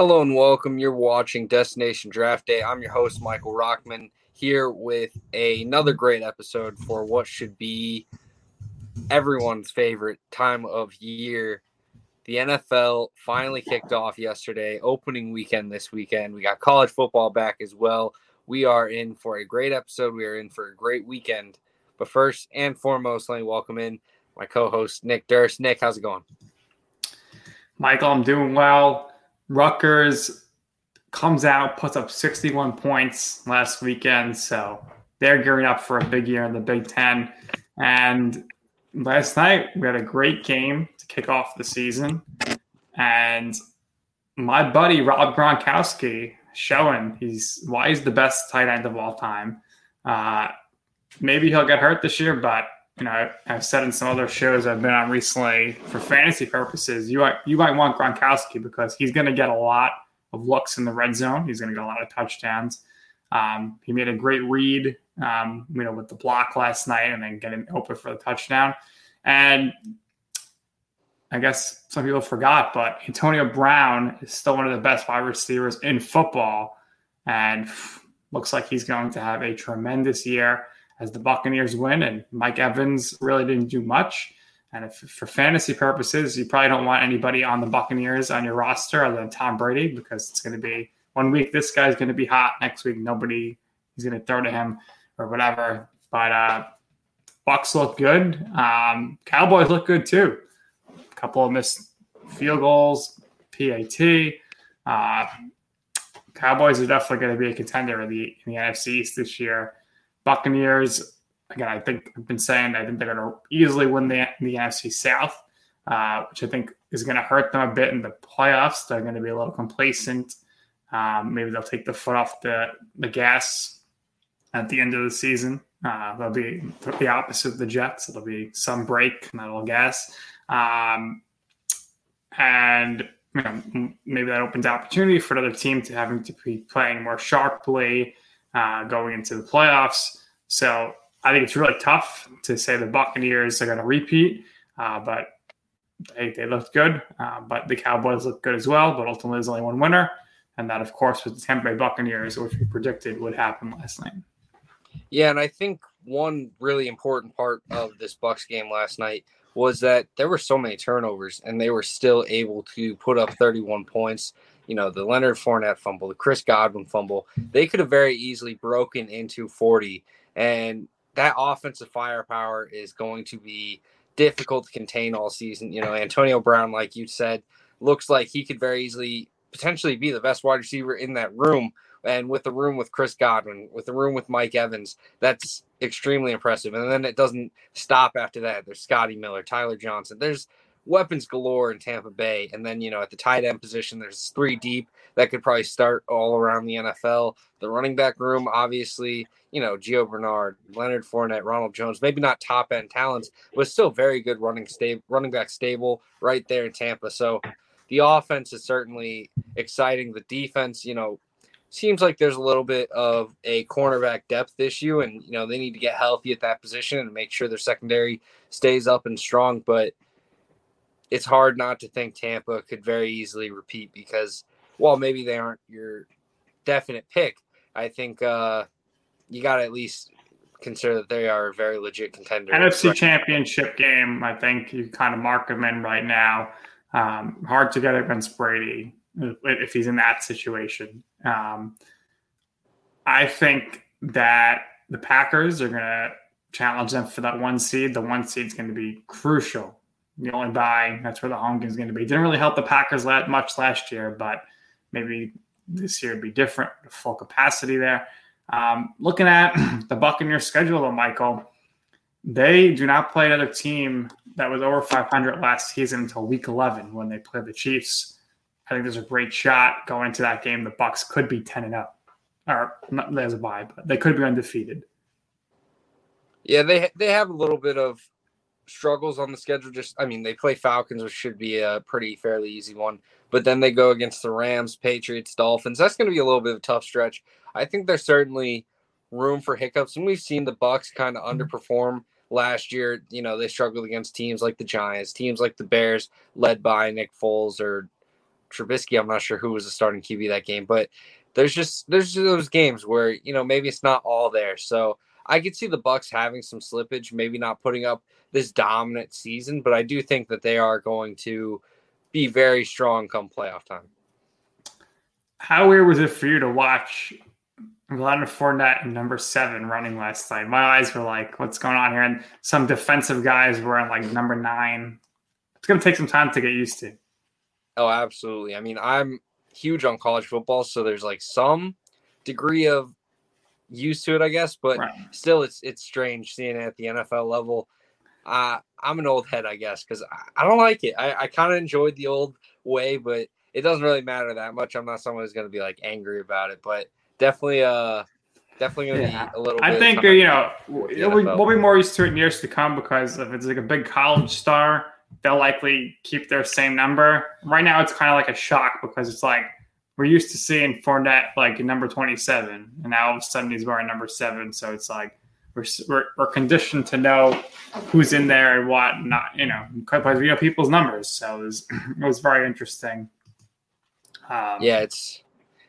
Hello and welcome. You're watching Destination Draft Day. I'm your host, Michael Rockman, here with another great episode for what should be everyone's favorite time of year. The NFL finally kicked off yesterday, opening weekend this weekend. We got college football back as well. We are in for a great episode. We are in for a great weekend. But first and foremost, let me welcome in my co host, Nick Durst. Nick, how's it going? Michael, I'm doing well. Rutgers comes out, puts up 61 points last weekend. So they're gearing up for a big year in the Big Ten. And last night, we had a great game to kick off the season. And my buddy, Rob Gronkowski, showing he's why he's the best tight end of all time. Uh, maybe he'll get hurt this year, but you know, I've said in some other shows I've been on recently for fantasy purposes, you might, you might want Gronkowski because he's going to get a lot of looks in the red zone. He's going to get a lot of touchdowns. Um, he made a great read, um, you know, with the block last night and then getting open for the touchdown. And I guess some people forgot, but Antonio Brown is still one of the best wide receivers in football, and looks like he's going to have a tremendous year as the Buccaneers win. And Mike Evans really didn't do much. And if for fantasy purposes, you probably don't want anybody on the Buccaneers on your roster other than Tom Brady because it's going to be one week this guy's going to be hot, next week nobody is going to throw to him or whatever. But uh, Bucks look good. Um, Cowboys look good too. A couple of missed field goals, PAT. Uh, Cowboys are definitely going to be a contender in the in the NFC East this year. Buccaneers, again, I think I've been saying I think they're going to easily win the, the NFC South, uh, which I think is going to hurt them a bit in the playoffs. They're going to be a little complacent. Um, maybe they'll take the foot off the, the gas at the end of the season. Uh, they'll be the opposite of the Jets. It'll be some break, not all gas. Um, and you know, maybe that opens opportunity for another team to having to be playing more sharply uh, going into the playoffs. So I think it's really tough to say the Buccaneers are going to repeat, uh, but they, they looked good. Uh, but the Cowboys looked good as well. But ultimately, there's only one winner, and that, of course, was the Tampa Bay Buccaneers, which we predicted would happen last night. Yeah, and I think one really important part of this Bucks game last night was that there were so many turnovers, and they were still able to put up 31 points you know, the Leonard Fournette fumble, the Chris Godwin fumble, they could have very easily broken into 40. And that offensive firepower is going to be difficult to contain all season. You know, Antonio Brown, like you said, looks like he could very easily potentially be the best wide receiver in that room. And with the room with Chris Godwin, with the room with Mike Evans, that's extremely impressive. And then it doesn't stop after that. There's Scotty Miller, Tyler Johnson. There's weapons galore in Tampa Bay. And then, you know, at the tight end position, there's three deep that could probably start all around the NFL. The running back room, obviously, you know, Gio Bernard, Leonard Fournette, Ronald Jones, maybe not top end talents, but still very good running stable, running back stable right there in Tampa. So the offense is certainly exciting. The defense, you know, seems like there's a little bit of a cornerback depth issue, and you know they need to get healthy at that position and make sure their secondary stays up and strong. But it's hard not to think Tampa could very easily repeat because, while maybe they aren't your definite pick, I think uh, you got to at least consider that they are a very legit contender. NFC Championship game, I think you kind of mark them in right now. Um, hard to get against Brady if he's in that situation. Um, I think that the Packers are going to challenge them for that one seed. The one seed is going to be crucial. The only bye, that's where the home game is going to be. Didn't really help the Packers that much last year, but maybe this year would be different. Full capacity there. Um, looking at the Buccaneers schedule, though, Michael, they do not play another team that was over 500 last season until Week 11 when they play the Chiefs. I think there's a great shot going into that game. The Bucks could be 10 and up, or not, there's a bye, but they could be undefeated. Yeah, they they have a little bit of struggles on the schedule. Just, I mean, they play Falcons, which should be a pretty fairly easy one, but then they go against the Rams, Patriots, Dolphins. That's going to be a little bit of a tough stretch. I think there's certainly room for hiccups, and we've seen the Bucks kind of mm-hmm. underperform last year. You know, they struggled against teams like the Giants, teams like the Bears, led by Nick Foles or Trubisky. I'm not sure who was the starting QB that game, but there's just there's just those games where you know maybe it's not all there. So I could see the Bucks having some slippage, maybe not putting up this dominant season, but I do think that they are going to be very strong come playoff time. How weird was it for you to watch Leonard Fournette and number seven running last night. My eyes were like, what's going on here? And some defensive guys were in like number nine. It's going to take some time to get used to. Oh, absolutely. I mean, I'm huge on college football, so there's like some degree of used to it, I guess, but right. still, it's it's strange seeing it at the NFL level. Uh, I'm an old head, I guess, because I, I, don't like it. I, I kind of enjoyed the old way, but it doesn't really matter that much. I'm not someone who's going to be like angry about it, but definitely uh definitely gonna yeah. be a little. I think uh, you know we'll be more used to it in years to come because if it's like a big college star, they'll likely keep their same number. Right now, it's kind of like a shock because it's like we're used to seeing Fournette like number twenty seven, and now all of a sudden he's wearing number seven. So it's like we're, we're, we're conditioned to know who's in there and what not. You know, because we know people's numbers. So it was it was very interesting. Um, yeah, it's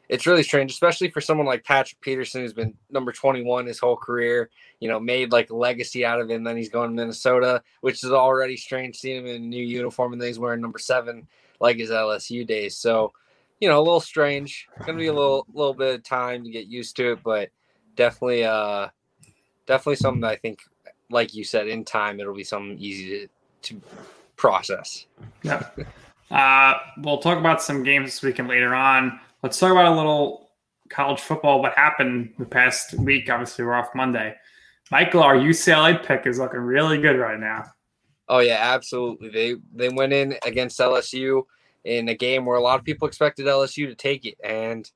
it's really strange, especially for someone like Patrick Peterson, who's been number 21 his whole career, you know, made like a legacy out of. And then he's going to Minnesota, which is already strange seeing him in a new uniform and then he's wearing number seven like his LSU days. So, you know, a little strange. It's gonna be a little little bit of time to get used to it, but definitely uh definitely something I think, like you said, in time it'll be something easy to to process. Yeah. Uh, we'll talk about some games this weekend later on. Let's talk about a little college football. What happened the past week? Obviously, we're off Monday. Michael, our UCLA pick is looking really good right now. Oh yeah, absolutely. They they went in against LSU in a game where a lot of people expected LSU to take it, and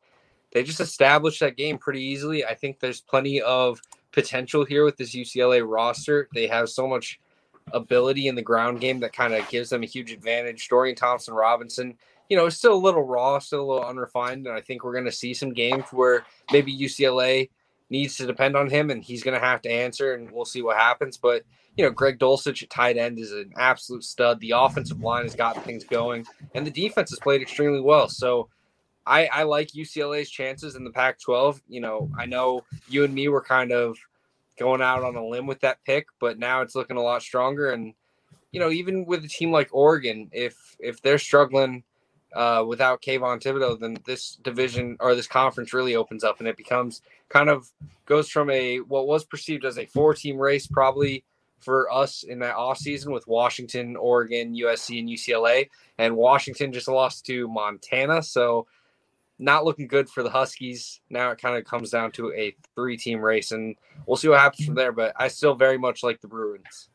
they just established that game pretty easily. I think there's plenty of potential here with this UCLA roster. They have so much ability in the ground game that kind of gives them a huge advantage. Dorian Thompson Robinson you know, is still a little raw, still a little unrefined. And I think we're going to see some games where maybe UCLA needs to depend on him and he's going to have to answer, and we'll see what happens. But, you know, Greg Dulcich at tight end is an absolute stud. The offensive line has gotten things going, and the defense has played extremely well. So, I, I like UCLA's chances in the Pac 12. You know, I know you and me were kind of going out on a limb with that pick, but now it's looking a lot stronger. And, you know, even with a team like Oregon, if if they're struggling uh, without Kayvon Thibodeaux, then this division or this conference really opens up and it becomes kind of goes from a what was perceived as a four team race probably for us in that off season with Washington, Oregon, USC, and UCLA. And Washington just lost to Montana. So not looking good for the Huskies. Now it kind of comes down to a three team race and we'll see what happens from there. But I still very much like the Bruins.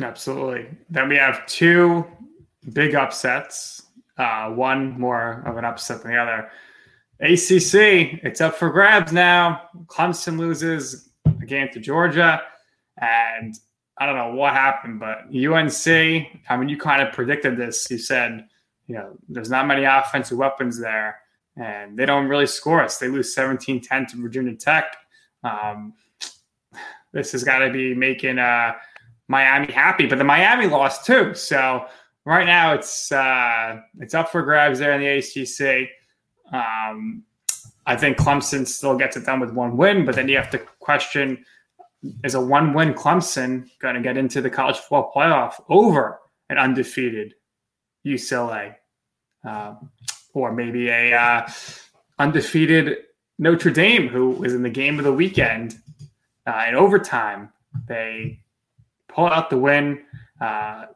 Absolutely. Then we have two big upsets uh, one more of an upset than the other. ACC, it's up for grabs now. Clemson loses a game to Georgia, and I don't know what happened, but UNC. I mean, you kind of predicted this. You said, you know, there's not many offensive weapons there. and they don't really score us. They lose 17 10 to Virginia Tech. Um, this has got to be making uh, Miami happy, but the Miami lost too. So right now it's uh, it's up for grabs there in the ACC. Um, I think Clemson still gets it done with one win, but then you have to question: Is a one-win Clemson going to get into the college football playoff over an undefeated UCLA, um, or maybe a uh, undefeated Notre Dame, who was in the game of the weekend uh, in overtime? They pull out the win. Uh,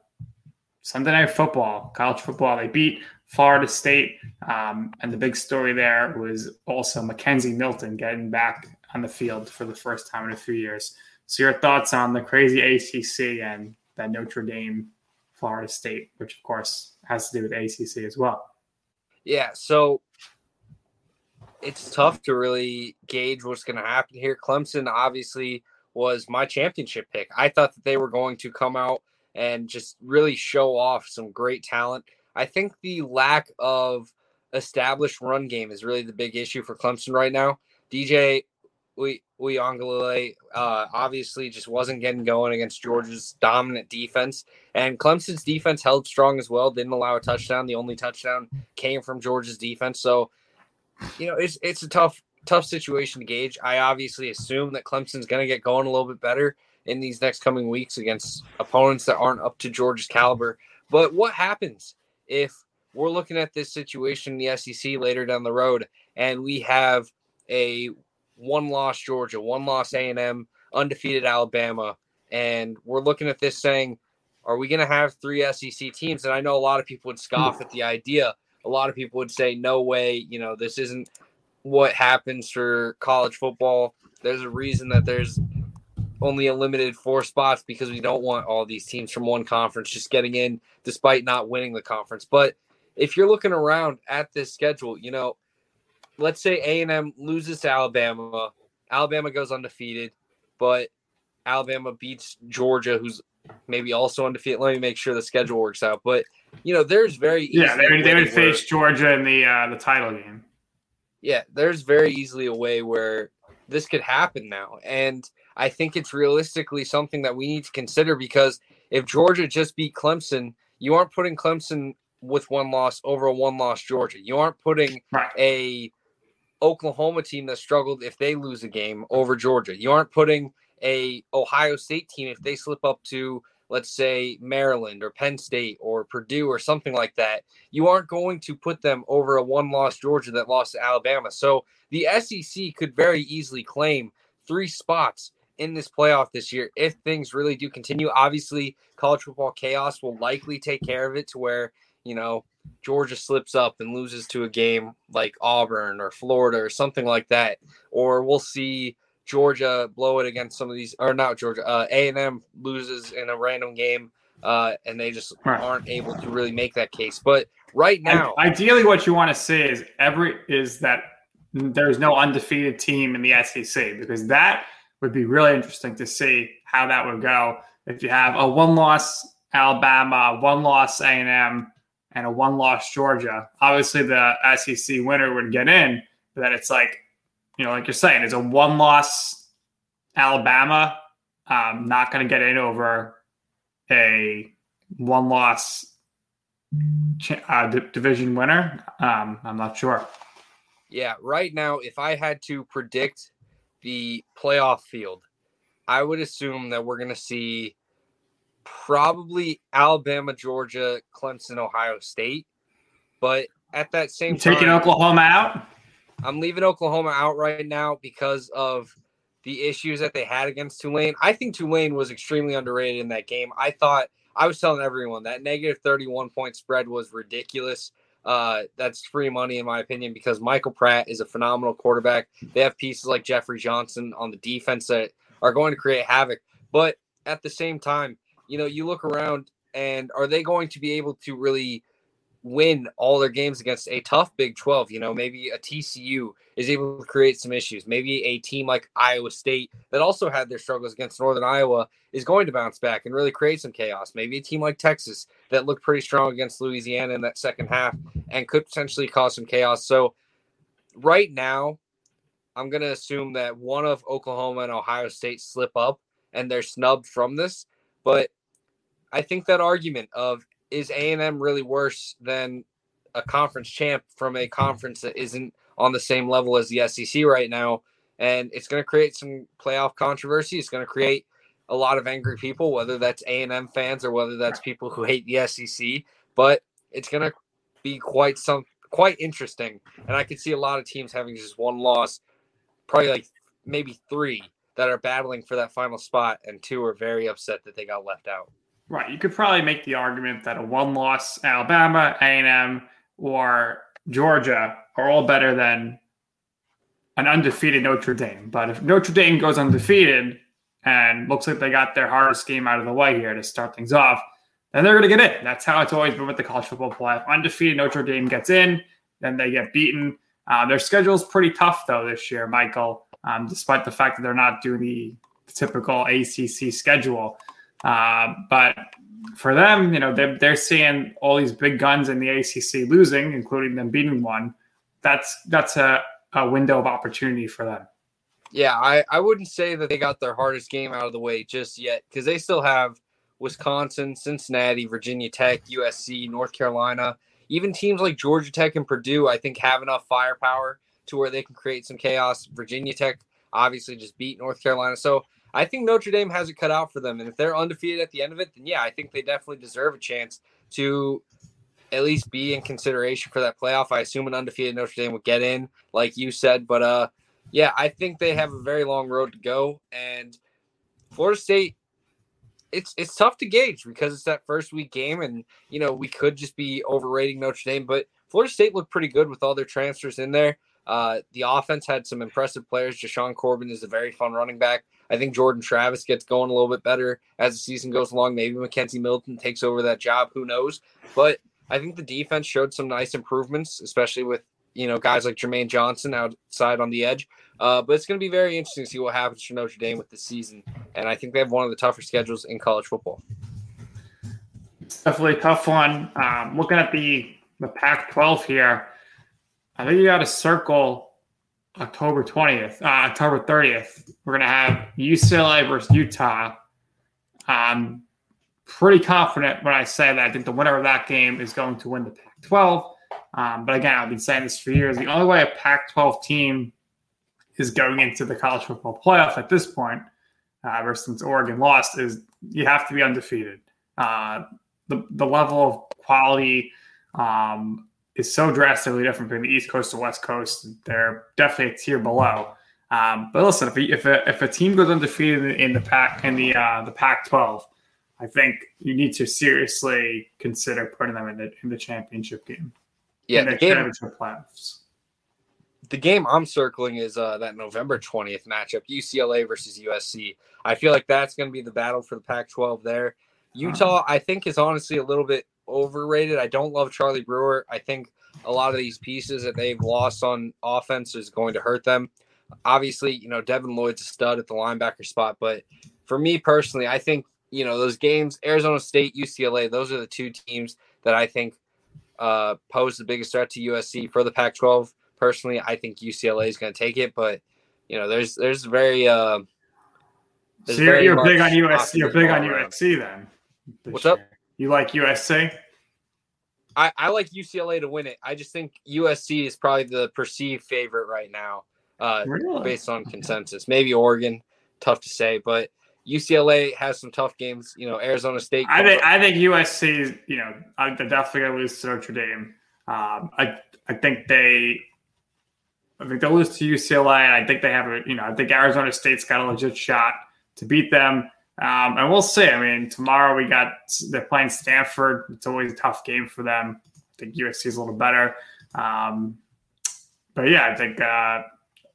Sunday Night Football, college football. They beat Florida State. Um, and the big story there was also McKenzie Milton getting back on the field for the first time in a few years. So, your thoughts on the crazy ACC and that Notre Dame, Florida State, which of course has to do with ACC as well? Yeah. So, it's tough to really gauge what's going to happen here. Clemson obviously was my championship pick. I thought that they were going to come out and just really show off some great talent. I think the lack of established run game is really the big issue for Clemson right now. DJ Uiagalelei uh, obviously just wasn't getting going against Georgia's dominant defense, and Clemson's defense held strong as well. Didn't allow a touchdown. The only touchdown came from Georgia's defense. So, you know, it's it's a tough tough situation to gauge. I obviously assume that Clemson's going to get going a little bit better in these next coming weeks against opponents that aren't up to Georgia's caliber. But what happens if we're looking at this situation in the SEC later down the road and we have a one loss Georgia, one loss A&M, undefeated Alabama, and we're looking at this saying, are we going to have three SEC teams? And I know a lot of people would scoff at the idea. A lot of people would say, no way, you know, this isn't what happens for college football. There's a reason that there's only a limited four spots because we don't want all these teams from one conference just getting in despite not winning the conference. But if you're looking around at this schedule, you know, let's say A&M loses to Alabama, Alabama goes undefeated, but Alabama beats Georgia, who's maybe also undefeated. Let me make sure the schedule works out. But you know, there's very yeah, they, they would face Georgia in the uh, the title game. Yeah, there's very easily a way where this could happen now, and I think it's realistically something that we need to consider because if Georgia just beat Clemson, you aren't putting Clemson with one loss over a one loss Georgia. You aren't putting right. a Oklahoma team that struggled if they lose a game over Georgia. You aren't putting a Ohio State team if they slip up to let's say Maryland or Penn State or Purdue or something like that. You aren't going to put them over a one loss Georgia that lost to Alabama. So the SEC could very easily claim three spots in this playoff this year if things really do continue. Obviously, college football chaos will likely take care of it to where, you know, Georgia slips up and loses to a game like Auburn or Florida or something like that. Or we'll see Georgia blow it against some of these, or not Georgia, uh, A&M loses in a random game uh, and they just aren't able to really make that case. But right now, and ideally, what you want to see is every is that there's no undefeated team in the SEC because that would be really interesting to see how that would go if you have a one loss Alabama, one loss A and a one loss Georgia. Obviously, the SEC winner would get in, but then it's like, you know, like you're saying, it's a one loss Alabama um, not going to get in over a one loss uh, d- division winner. Um, I'm not sure. Yeah, right now, if I had to predict the playoff field, I would assume that we're going to see probably Alabama, Georgia, Clemson, Ohio State. But at that same time, taking Oklahoma out. I'm leaving Oklahoma out right now because of the issues that they had against Tulane. I think Tulane was extremely underrated in that game. I thought I was telling everyone that negative 31 point spread was ridiculous. Uh, that's free money in my opinion because Michael Pratt is a phenomenal quarterback. They have pieces like Jeffrey Johnson on the defense that are going to create havoc. But at the same time, you know, you look around and are they going to be able to really win all their games against a tough Big 12. You know, maybe a TCU is able to create some issues. Maybe a team like Iowa State that also had their struggles against Northern Iowa is going to bounce back and really create some chaos. Maybe a team like Texas that looked pretty strong against Louisiana in that second half and could potentially cause some chaos. So right now, I'm gonna assume that one of Oklahoma and Ohio State slip up and they're snubbed from this. But I think that argument of is A and M really worse than a conference champ from a conference that isn't on the same level as the SEC right now, and it's going to create some playoff controversy. It's going to create a lot of angry people, whether that's A and M fans or whether that's people who hate the SEC. But it's going to be quite some quite interesting, and I could see a lot of teams having just one loss, probably like maybe three that are battling for that final spot, and two are very upset that they got left out. Right. You could probably make the argument that a one-loss Alabama, A&M, or Georgia are all better than an undefeated Notre Dame. But if Notre Dame goes undefeated and looks like they got their hardest game out of the way here to start things off, then they're going to get in. That's how it's always been with the college football playoff. Undefeated Notre Dame gets in, then they get beaten. Uh, their schedule is pretty tough though this year, Michael. Um, despite the fact that they're not doing the typical ACC schedule. Uh, but for them, you know, they're, they're seeing all these big guns in the ACC losing, including them beating one. That's that's a, a window of opportunity for them. Yeah, I, I wouldn't say that they got their hardest game out of the way just yet because they still have Wisconsin, Cincinnati, Virginia Tech, USC, North Carolina, even teams like Georgia Tech and Purdue, I think have enough firepower to where they can create some chaos. Virginia Tech obviously just beat North Carolina. So I think Notre Dame has it cut out for them. And if they're undefeated at the end of it, then yeah, I think they definitely deserve a chance to at least be in consideration for that playoff. I assume an undefeated Notre Dame would get in, like you said. But uh yeah, I think they have a very long road to go. And Florida State it's it's tough to gauge because it's that first week game, and you know we could just be overrating Notre Dame, but Florida State looked pretty good with all their transfers in there. Uh, the offense had some impressive players. Jashaun Corbin is a very fun running back. I think Jordan Travis gets going a little bit better as the season goes along. Maybe McKenzie Milton takes over that job. Who knows? But I think the defense showed some nice improvements, especially with you know guys like Jermaine Johnson outside on the edge. Uh, but it's going to be very interesting to see what happens for Notre Dame with the season, and I think they have one of the tougher schedules in college football. Definitely a tough one. Um, looking at the the Pac-12 here, I think you got to circle October 20th, uh, October 30th. We're going to have UCLA versus Utah. I'm pretty confident when I say that. I think the winner of that game is going to win the Pac 12. Um, but again, I've been saying this for years. The only way a Pac 12 team is going into the college football playoff at this point, uh, ever since Oregon lost, is you have to be undefeated. Uh, the, the level of quality um, is so drastically different between the East Coast and West Coast. They're definitely a tier below. Um, but listen, if, if, a, if a team goes undefeated in, in the pack in the uh, the Pac-12, I think you need to seriously consider putting them in the in the championship game. Yeah, in the, game, championship playoffs. The game I'm circling is uh, that November 20th matchup, UCLA versus USC. I feel like that's going to be the battle for the Pac-12 there. Utah, uh-huh. I think, is honestly a little bit overrated. I don't love Charlie Brewer. I think a lot of these pieces that they've lost on offense is going to hurt them. Obviously, you know, Devin Lloyd's a stud at the linebacker spot, but for me personally, I think, you know, those games, Arizona State, UCLA, those are the two teams that I think uh, pose the biggest threat to USC for the Pac 12. Personally, I think UCLA is going to take it, but, you know, there's, there's very, uh, so you're, you're big on USC. You're big on USC then. What's up? You like USC? I, I like UCLA to win it. I just think USC is probably the perceived favorite right now, uh, really? based on consensus. Maybe Oregon, tough to say, but UCLA has some tough games. You know, Arizona State. I think I think USC. You know, they're definitely going to lose to Notre Dame. Um, I I think they. I think they'll lose to UCLA, and I think they have a. You know, I think Arizona State's got a legit shot to beat them. Um, and we'll see. I mean, tomorrow we got they're playing Stanford. It's always a tough game for them. I think USC is a little better. Um, but yeah, I think uh,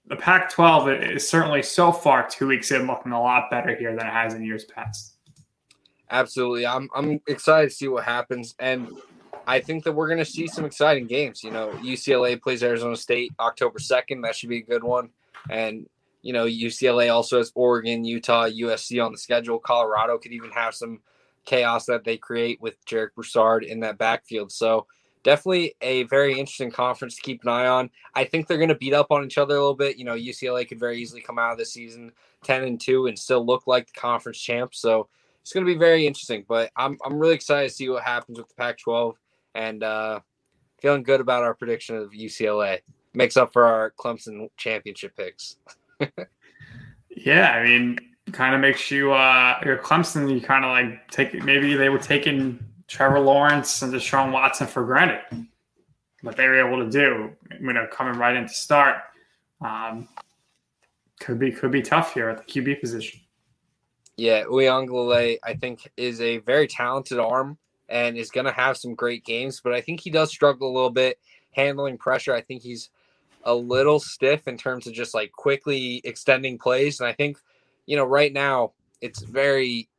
the Pac-12 is certainly so far two weeks in looking a lot better here than it has in years past. Absolutely, I'm I'm excited to see what happens, and I think that we're going to see some exciting games. You know, UCLA plays Arizona State October second. That should be a good one, and you know, UCLA also has Oregon, Utah, USC on the schedule. Colorado could even have some chaos that they create with Jarek Broussard in that backfield. So, definitely a very interesting conference to keep an eye on. I think they're going to beat up on each other a little bit. You know, UCLA could very easily come out of this season 10 and 2 and still look like the conference champ. So it's going to be very interesting. But I'm, I'm really excited to see what happens with the Pac 12 and uh, feeling good about our prediction of UCLA. Makes up for our Clemson championship picks. yeah, I mean, kind of makes you, uh, your Clemson, you kind of like take, maybe they were taking Trevor Lawrence and Deshaun Watson for granted. What they were able to do, you know, coming right into start, um, could be could be tough here at the QB position. Yeah, Uiagalelei, I think, is a very talented arm and is going to have some great games, but I think he does struggle a little bit handling pressure. I think he's a little stiff in terms of just like quickly extending plays, and I think, you know, right now it's very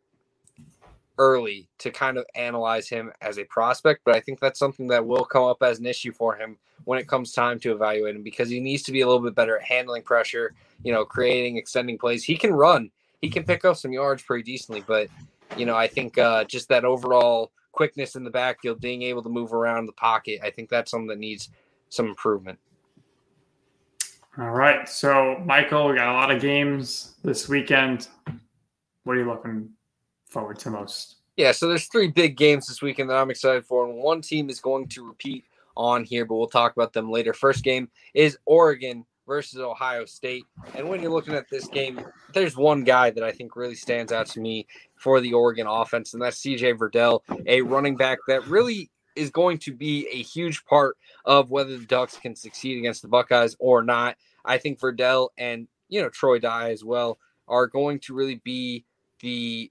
early to kind of analyze him as a prospect, but I think that's something that will come up as an issue for him when it comes time to evaluate him because he needs to be a little bit better at handling pressure, you know, creating, extending plays. He can run, he can pick up some yards pretty decently, but you know, I think uh, just that overall quickness in the backfield, being able to move around the pocket, I think that's something that needs some improvement. All right. So, Michael, we got a lot of games this weekend. What are you looking forward to most? Yeah, so there's three big games this weekend that I'm excited for, and one team is going to repeat on here, but we'll talk about them later. First game is Oregon versus Ohio State. And when you're looking at this game, there's one guy that I think really stands out to me for the Oregon offense, and that's CJ Verdell, a running back that really is going to be a huge part of whether the Ducks can succeed against the Buckeyes or not. I think Verdell and you know Troy Dye as well are going to really be the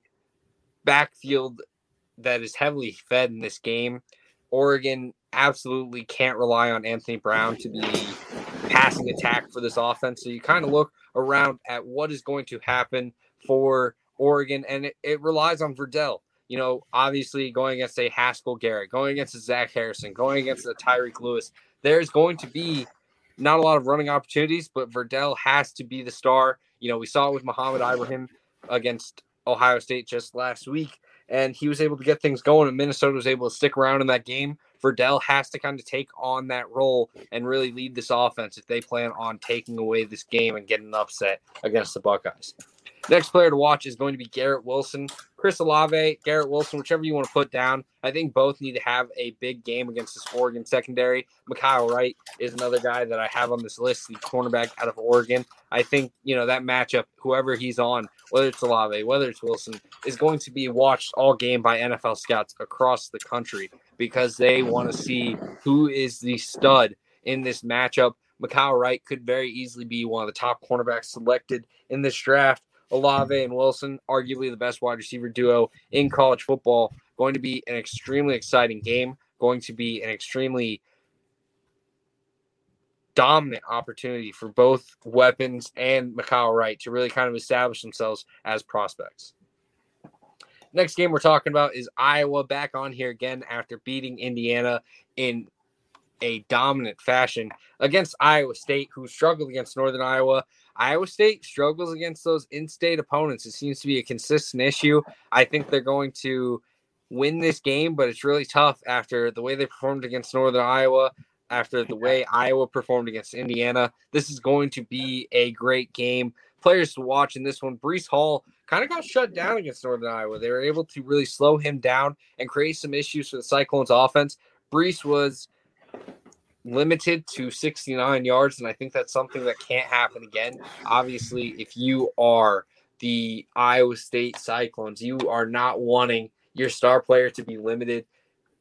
backfield that is heavily fed in this game. Oregon absolutely can't rely on Anthony Brown to be passing attack for this offense. So you kind of look around at what is going to happen for Oregon, and it, it relies on Verdell. You know, obviously going against a Haskell Garrett, going against a Zach Harrison, going against a Tyreek Lewis. There's going to be not a lot of running opportunities, but Verdell has to be the star. You know, we saw it with Mohamed Ibrahim against Ohio State just last week, and he was able to get things going, and Minnesota was able to stick around in that game. Verdell has to kind of take on that role and really lead this offense if they plan on taking away this game and getting an upset against the Buckeyes. Next player to watch is going to be Garrett Wilson. Chris Olave, Garrett Wilson, whichever you want to put down. I think both need to have a big game against this Oregon secondary. Mykael Wright is another guy that I have on this list, the cornerback out of Oregon. I think, you know, that matchup, whoever he's on, whether it's Olave, whether it's Wilson, is going to be watched all game by NFL scouts across the country because they want to see who is the stud in this matchup. Mykael Wright could very easily be one of the top cornerbacks selected in this draft. Olave and Wilson, arguably the best wide receiver duo in college football. Going to be an extremely exciting game. Going to be an extremely dominant opportunity for both weapons and Mykael Wright to really kind of establish themselves as prospects. Next game we're talking about is Iowa back on here again after beating Indiana in a dominant fashion against Iowa State, who struggled against Northern Iowa. Iowa State struggles against those in state opponents. It seems to be a consistent issue. I think they're going to win this game, but it's really tough after the way they performed against Northern Iowa, after the way Iowa performed against Indiana. This is going to be a great game. Players to watch in this one. Breece Hall kind of got shut down against Northern Iowa. They were able to really slow him down and create some issues for the Cyclones offense. Breece was limited to 69 yards, and I think that's something that can't happen again. Obviously, if you are the Iowa State Cyclones, you are not wanting your star player to be limited.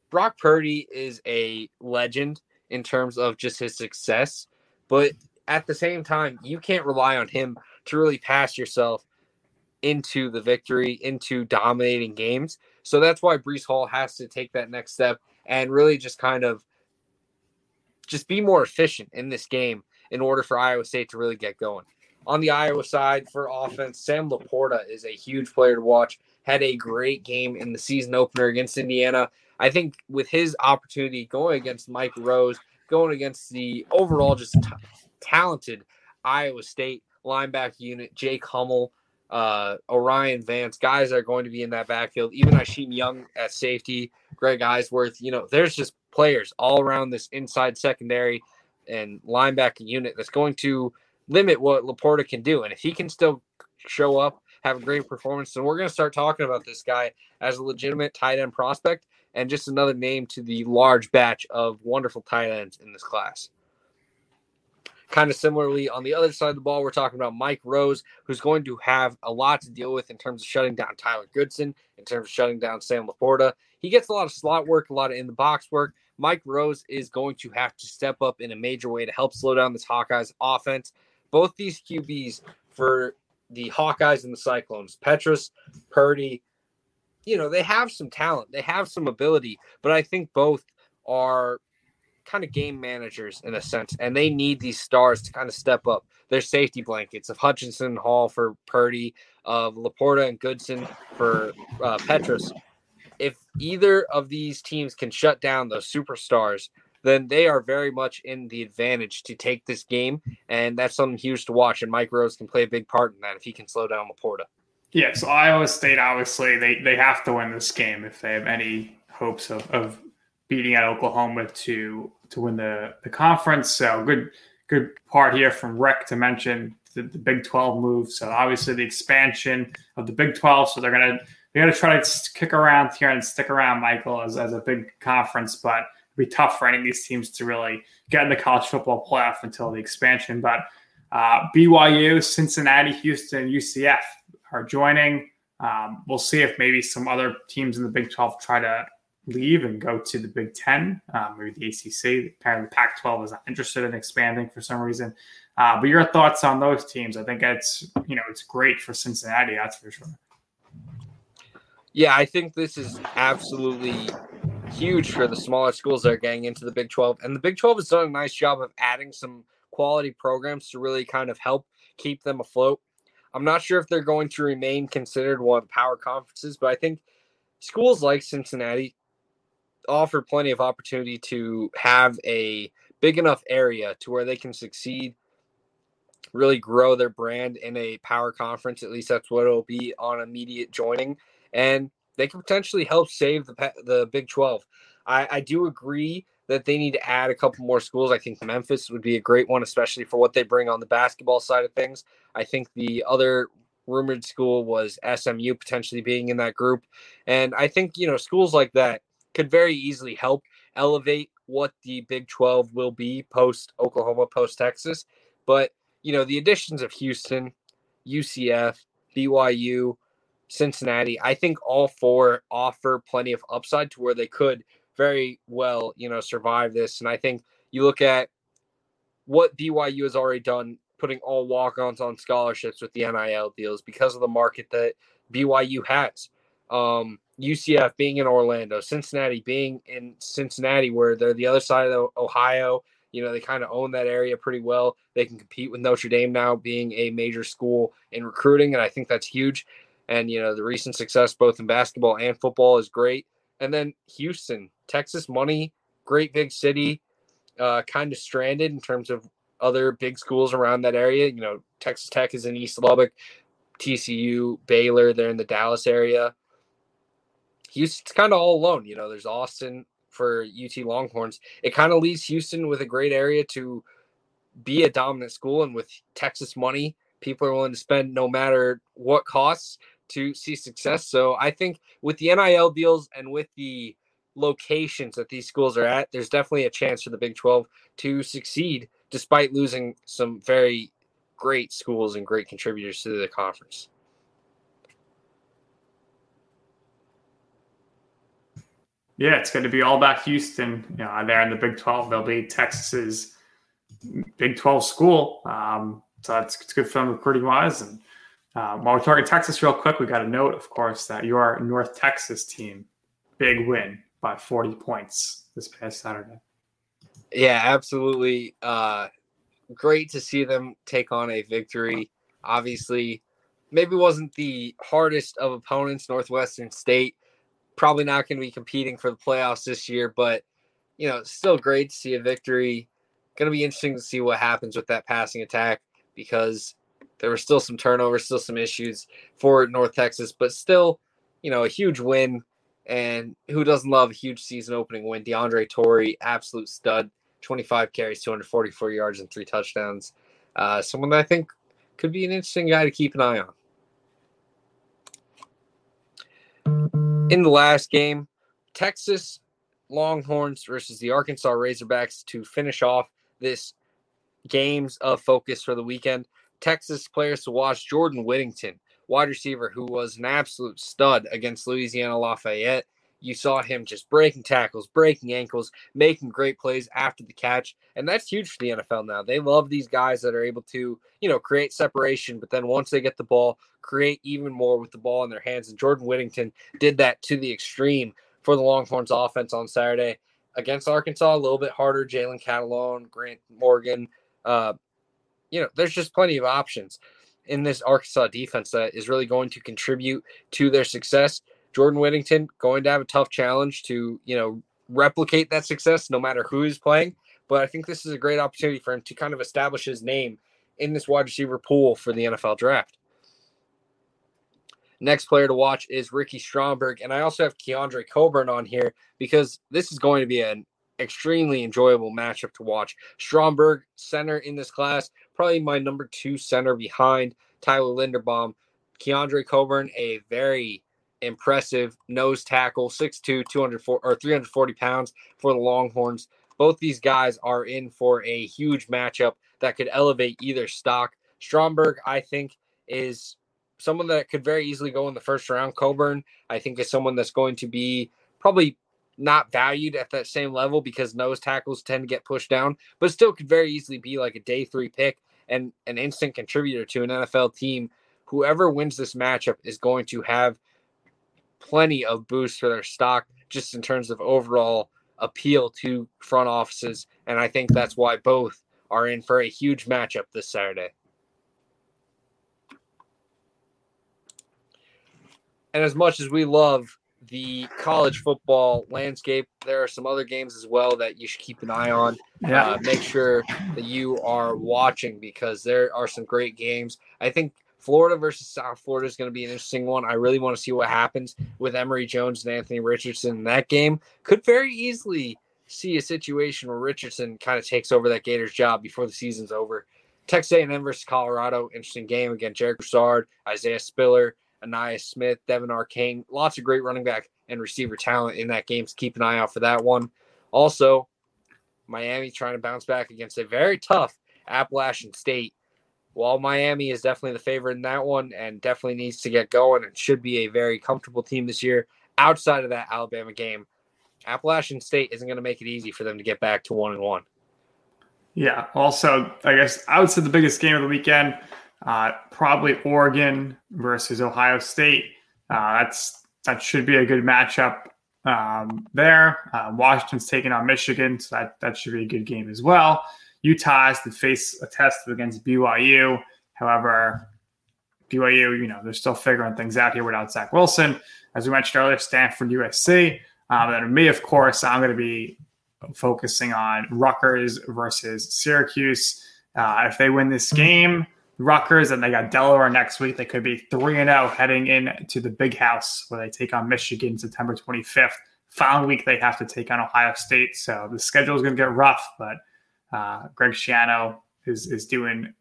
Brock Purdy is a legend in terms of just his success, but at the same time, you can't rely on him to really pass yourself into the victory, into dominating games. So that's why Breece Hall has to take that next step and really just kind of just be more efficient in this game in order for Iowa State to really get going. On the Iowa side for offense, Sam LaPorta is a huge player to watch. Had a great game in the season opener against Indiana. I think with his opportunity going against Mike Rose, going against the overall just t- talented Iowa State linebacker unit, Jake Hummel, uh, O'Rien Vance, guys are going to be in that backfield. Even Isheem Young at safety, Greg Eisworth. You know, there's just players all around this inside secondary and linebacker unit that's going to limit what Laporta can do. And if he can still show up, have a great performance, then we're going to start talking about this guy as a legitimate tight end prospect and just another name to the large batch of wonderful tight ends in this class. Kind of similarly, on the other side of the ball, we're talking about Mike Rose, who's going to have a lot to deal with in terms of shutting down Tyler Goodson, in terms of shutting down Sam Laporta. He gets a lot of slot work, a lot of in the box work. Mike Rose is going to have to step up in a major way to help slow down this Hawkeyes offense. Both these QBs for the Hawkeyes and the Cyclones, Petras, Purdy, you know, they have some talent, they have some ability, but I think both are kind of game managers in a sense, and they need these stars to kind of step up. Their safety blankets of Hutchinson Hall for Purdy, of Laporta and Goodson for uh, Petras. If either of these teams can shut down those superstars, then they are very much in the advantage to take this game, and that's something huge to watch. And Mike Rose can play a big part in that if he can slow down Laporta. Yeah, so Iowa State obviously they they have to win this game if they have any hopes of, of beating out Oklahoma to to win the, the conference. So good good part here from Rick to mention the, the Big 12 move. So obviously the expansion of the Big 12. So they're gonna they're gonna try to kick around here and stick around Michael as, as a big conference, but it'll be tough for any of these teams to really get in the college football playoff until the expansion. But uh, BYU, Cincinnati, Houston, UCF are joining. Um, we'll see if maybe some other teams in the Big 12 try to leave and go to the Big Ten, um, maybe the ACC. Apparently, the Pac 12 is not interested in expanding for some reason. Uh, but your thoughts on those teams? I think it's you know it's great for Cincinnati, that's for sure. Yeah, I think this is absolutely huge for the smaller schools that are getting into the Big 12. And the Big 12 has done a nice job of adding some quality programs to really kind of help keep them afloat. I'm not sure if they're going to remain considered one of the power conferences, but I think schools like Cincinnati offer plenty of opportunity to have a big enough area to where they can succeed, really grow their brand in a power conference. At least that's what it'll be on immediate joining, and they can potentially help save the the Big Twelve. I, I do agree that they need to add a couple more schools. I think Memphis would be a great one, especially for what they bring on the basketball side of things. I think the other rumored school was SMU potentially being in that group. And I think, you know, schools like that could very easily help elevate what the Big 12 will be post Oklahoma, post Texas. But, you know, the additions of Houston, UCF, BYU, Cincinnati, I think all four offer plenty of upside to where they could very well, you know, survive this. And I think you look at what BYU has already done, putting all walk ons on scholarships with the NIL deals because of the market that BYU has. Um, UCF being in Orlando, Cincinnati being in Cincinnati, where they're the other side of Ohio. You know, they kind of own that area pretty well. They can compete with Notre Dame now being a major school in recruiting, and I think that's huge. And, you know, the recent success both in basketball and football is great. And then Houston, Texas money, great big city, uh, kind of stranded in terms of other big schools around that area. You know, Texas Tech is in East Lubbock, TCU, Baylor, they're in the Dallas area. Houston's kind of all alone. You know, there's Austin for UT Longhorns. It kind of leaves Houston with a great area to be a dominant school. And with Texas money, people are willing to spend no matter what costs to see success. So I think with the NIL deals and with the locations that these schools are at, there's definitely a chance for the Big 12 to succeed despite losing some very great schools and great contributors to the conference. Yeah, it's going to be all about Houston. You know, there in the Big 12, they'll be Texas's Big 12 school. Um, so that's it's good for them recruiting wise. And uh, while we're talking Texas, real quick, we got a note, of course, that your North Texas team, big win by 40 points this past Saturday. Yeah, absolutely. Uh, great to see them take on a victory. Obviously, maybe wasn't the hardest of opponents, Northwestern State probably not going to be competing for the playoffs this year, but you know, still great to see a victory. Going to be interesting to see what happens with that passing attack because there were still some turnovers, still some issues for North Texas, but still, you know, a huge win And who doesn't love a huge season opening win? DeAndre Torrey, absolute stud, 25 carries, 244 yards, and three touchdowns. Uh, someone that I think could be an interesting guy to keep an eye on. In the last game, Texas Longhorns versus the Arkansas Razorbacks to finish off this games of focus for the weekend. Texas players to watch Jordan Whittington, wide receiver who was an absolute stud against Louisiana Lafayette. You saw him just breaking tackles, breaking ankles, making great plays after the catch. And that's huge for the NFL now. They love these guys that are able to, you know, create separation, but then once they get the ball, create even more with the ball in their hands. And Jordan Whittington did that to the extreme for the Longhorns offense on Saturday against Arkansas. A little bit harder. Jalen Catalon, Grant Morgan. Uh, you know, there's just plenty of options in this Arkansas defense that is really going to contribute to their success. Jordan Whittington going to have a tough challenge to, you know, replicate that success no matter who is playing. But I think this is a great opportunity for him to kind of establish his name in this wide receiver pool for the NFL draft. Next player to watch is Ricky Stromberg. And I also have Keondre Coburn on here because this is going to be an extremely enjoyable matchup to watch. Stromberg, center in this class, probably my number two center behind Tyler Linderbaum. Keondre Coburn, a very impressive nose tackle, 6'2, 204 or 340 pounds for the Longhorns. Both these guys are in for a huge matchup that could elevate either stock. Stromberg, I think, is someone that could very easily go in the first round. Coburn, I think, is someone that's going to be probably not valued at that same level because nose tackles tend to get pushed down, but still could very easily be like a day three pick and an instant contributor to an NFL team. Whoever wins this matchup is going to have plenty of boost for their stock just in terms of overall appeal to front offices. And I think that's why both are in for a huge matchup this Saturday. And as much as we love the college football landscape, there are some other games as well that you should keep an eye on. Yeah. Uh, make sure that you are watching because there are some great games. I think Florida versus South Florida is going to be an interesting one. I really want to see what happens with Emory Jones and Anthony Richardson in that game. Could very easily see a situation where Richardson kind of takes over that Gators job before the season's over. Texas A&M versus Colorado, interesting game again. Jarek Broussard, Isaiah Spiller, Ainias Smith, Devon Achane, lots of great running back and receiver talent in that game. So keep an eye out for that one. Also, Miami trying to bounce back against a very tough Appalachian State. While Miami is definitely the favorite in that one and definitely needs to get going and should be a very comfortable team this year, outside of that Alabama game, Appalachian State isn't going to make it easy for them to get back to one and one. Yeah. Also, I guess I would say the biggest game of the weekend, uh, probably Oregon versus Ohio State. Uh, that's that should be a good matchup um, there. Uh, Washington's taking on Michigan, so that that should be a good game as well. Utah has to face a test against BYU. However, BYU, you know, they're still figuring things out here without Zach Wilson. As we mentioned earlier, Stanford, USC. Um, and me, of course, I'm going to be focusing on Rutgers versus Syracuse. Uh, if they win this game, Rutgers, and they got Delaware next week, they could be 3 0 heading into the big house where they take on Michigan September 25th. Final week, they have to take on Ohio State. So the schedule is going to get rough, but uh, Greg Schiano is, is doing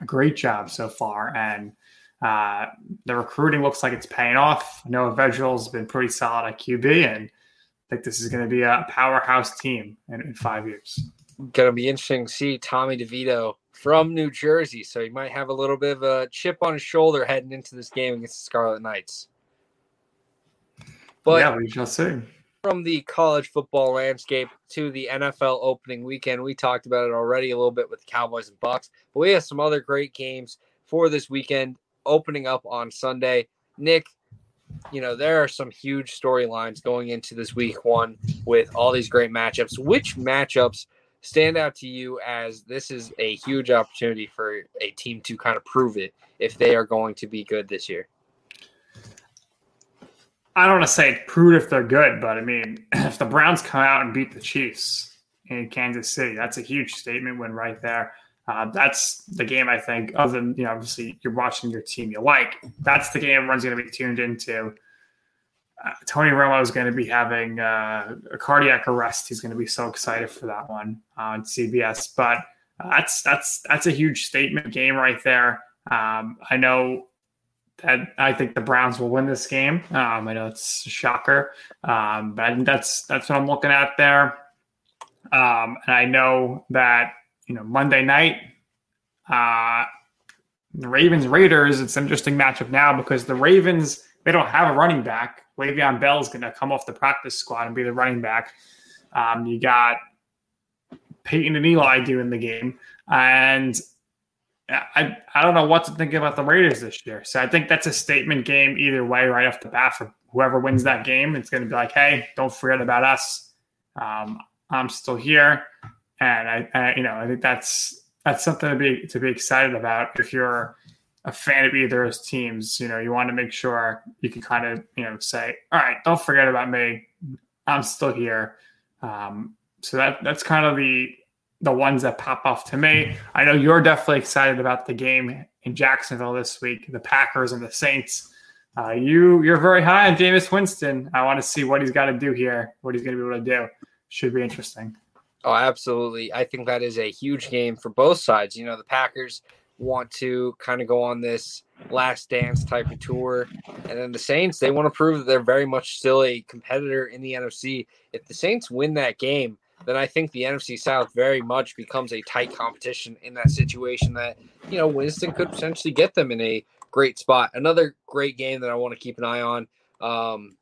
a great job so far. And uh, the recruiting looks like it's paying off. Noah Vedral's been pretty solid at QB, and I think this is going to be a powerhouse team in, in five years. Going to be interesting to see Tommy DeVito from New Jersey. So he might have a little bit of a chip on his shoulder heading into this game against the Scarlet Knights. But yeah, we shall see. From the college football landscape to the NFL opening weekend, we talked about it already a little bit with the Cowboys and Bucks, but we have some other great games for this weekend opening up on Sunday. Nick, you know, there are some huge storylines going into this week one with all these great matchups. Which matchups stand out to you as this is a huge opportunity for a team to kind of prove it if they are going to be good this year? I don't want to say prove if they're good, but I mean, if the Browns come out and beat the Chiefs in Kansas City, that's a huge statement win right there. Uh, that's the game I think. Other than you know, obviously you're watching your team you like. That's the game everyone's going to be tuned into. Uh, Tony Romo is going to be having uh, a cardiac arrest. He's going to be so excited for that one on CBS. But uh, that's that's that's a huge statement game right there. Um, I know that I think the Browns will win this game. Um, I know it's a shocker, um, but that's that's what I'm looking at there. Um, and I know that you know Monday night, uh, the Ravens Raiders. It's an interesting matchup now because the Ravens they don't have a running back. Le'Veon Bell is going to come off the practice squad and be the running back. Um, you got Peyton and Eli doing the game, and I I don't know what to think about the Raiders this year. So I think that's a statement game either way, right off the bat for whoever wins that game. It's going to be like, hey, don't forget about us. Um, I'm still here, and I, I, you know I think that's that's something to be to be excited about if you're a fan of either of those teams. You know, you want to make sure you can kind of you know say, all right, don't forget about me. I'm still here. Um, so that that's kind of the the ones that pop off to me. I know you're definitely excited about the game in Jacksonville this week, the Packers and the Saints. Uh, you you're very high on Jameis Winston. I want to see what he's got to do here, what he's going to be able to do. Should be interesting. Oh, absolutely. I think that is a huge game for both sides. You know, the Packers want to kind of go on this last dance type of tour. And then the Saints, they want to prove that they're very much still a competitor in the NFC. If the Saints win that game, then I think the NFC South very much becomes a tight competition in that situation that, you know, Winston could potentially get them in a great spot. Another great game that I want to keep an eye on. Um,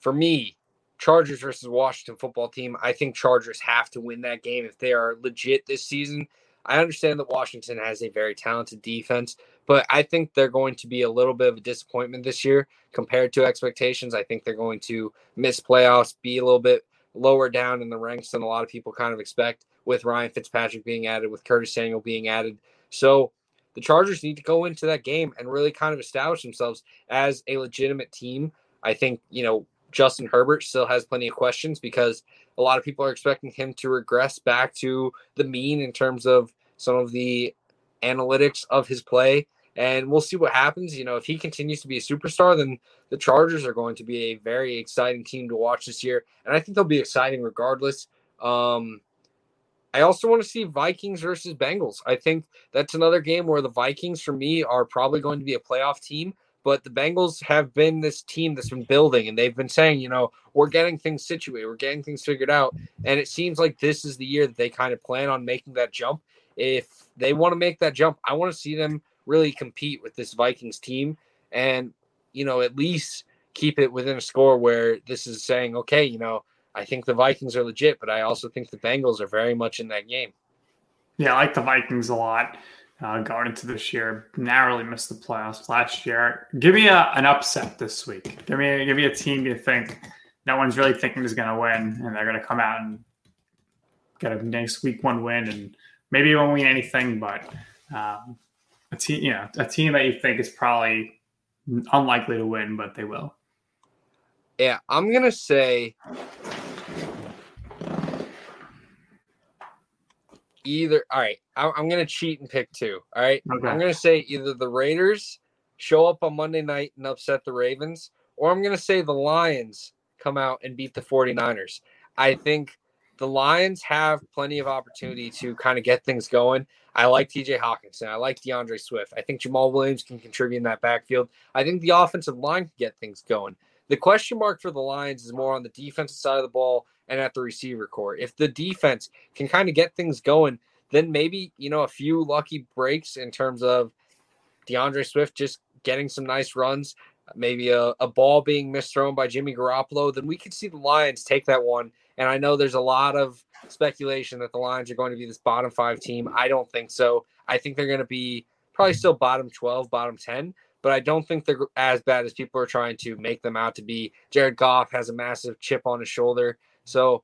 for me, Chargers versus Washington football team. I think Chargers have to win that game if they are legit this season. I understand that Washington has a very talented defense, but I think they're going to be a little bit of a disappointment this year compared to expectations. I think they're going to miss playoffs, be a little bit lower down in the ranks than a lot of people kind of expect with Ryan Fitzpatrick being added, with Curtis Samuel being added. So the Chargers need to go into that game and really kind of establish themselves as a legitimate team. I think, you know, Justin Herbert still has plenty of questions because a lot of people are expecting him to regress back to the mean in terms of some of the analytics of his play and we'll see what happens. You know, if he continues to be a superstar, then the Chargers are going to be a very exciting team to watch this year, and I think they'll be exciting regardless. Um, I also want to see Vikings versus Bengals. I think that's another game where the Vikings, for me, are probably going to be a playoff team. But the Bengals have been this team that's been building, and they've been saying, you know, we're getting things situated, we're getting things figured out. And it seems like this is the year that they kind of plan on making that jump. If they want to make that jump, I want to see them really compete with this Vikings team and, you know, at least keep it within a score where this is saying, okay, you know, I think the Vikings are legit, but I also think the Bengals are very much in that game. Yeah, I like the Vikings a lot uh, going into this year. Narrowly missed the playoffs last year. Give me a, an upset this week. Give me give me a team you think no one's really thinking is going to win, and they're going to come out and get a nice week one win, and maybe you won't win anything, but um, a team, you know, a team that you think is probably unlikely to win, but they will. Yeah, I'm gonna say either. All right, I'm gonna cheat and pick two. All right, okay. I'm gonna say either the Raiders show up on Monday night and upset the Ravens, or I'm gonna say the Lions come out and beat the 49ers. I think the Lions have plenty of opportunity to kind of get things going. I like TJ Hockenson. I like D'Andre Swift. I think Jamaal Williams can contribute in that backfield. I think the offensive line can get things going. The question mark for the Lions is more on the defensive side of the ball and at the receiver corps. If the defense can kind of get things going, then maybe, you know, a few lucky breaks in terms of D'Andre Swift just getting some nice runs, maybe a, a ball being misthrown by Jimmy Garoppolo, then we could see the Lions take that one. And I know there's a lot of speculation that the Lions are going to be this bottom five team. I don't think so. I think they're going to be probably still bottom 12, bottom 10, but I don't think they're as bad as people are trying to make them out to be. Jared Goff has a massive chip on his shoulder. So